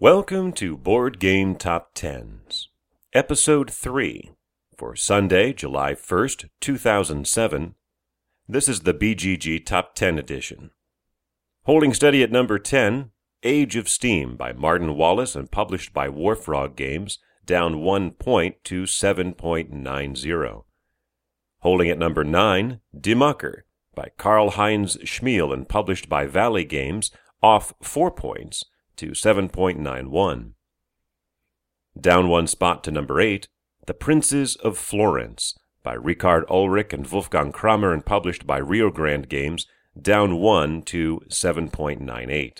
Welcome to Board Game Top Tens, Episode 3, for Sunday, July 1st, 2007. This is the BGG Top 10 edition. Holding steady at number 10, Age of Steam by Martin Wallace and published by Warfrog Games, down one point to 7.90. Holding at number 9, Die Macher by Karl Heinz Schmiel and published by Valley Games, off four points to 7.91. Down one spot to number 8, The Princes of Florence by Richard Ulrich and Wolfgang Kramer and published by Rio Grande Games, down one to 7.98.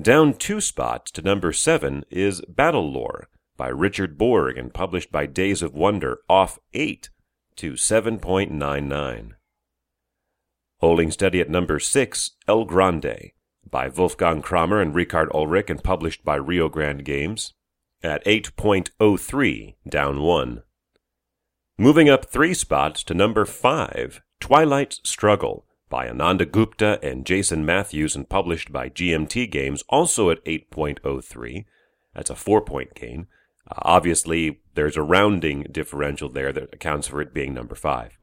Down two spots to number 7 is Battle Lore by Richard Borg and published by Days of Wonder, off 8 to 7.99. Holding steady at number 6, El Grande, by Wolfgang Kramer and Richard Ulrich and published by Rio Grande Games, at 8.03, down 1. Moving up three spots to number 5, Twilight's Struggle, by Ananda Gupta and Jason Matthews and published by GMT Games, also at 8.03. That's a four point gain. Uh, obviously, there's a rounding differential there that accounts for it being number 5.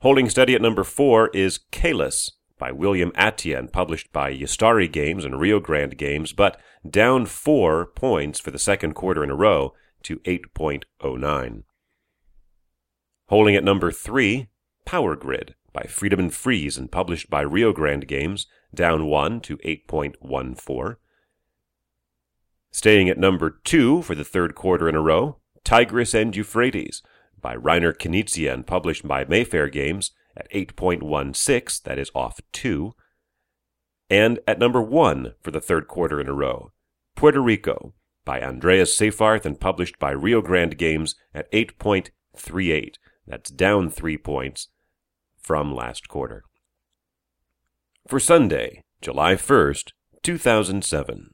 Holding steady at number four is Caylus by William Attia published by Ystari Games and Rio Grande Games, but down four points for the second quarter in a row to 8.09. Holding at number three, Power Grid by Friedemann Friese and published by Rio Grande Games, down one to 8.14. Staying at number two for the third quarter in a row, Tigris and Euphrates by Reiner Knizia and published by Mayfair Games at 8.16, that is off 2. And at number 1 for the third quarter in a row, Puerto Rico by Andreas Seyfarth and published by Rio Grande Games at 8.38. That's down 3 points from last quarter. For Sunday, July 1st, 2007.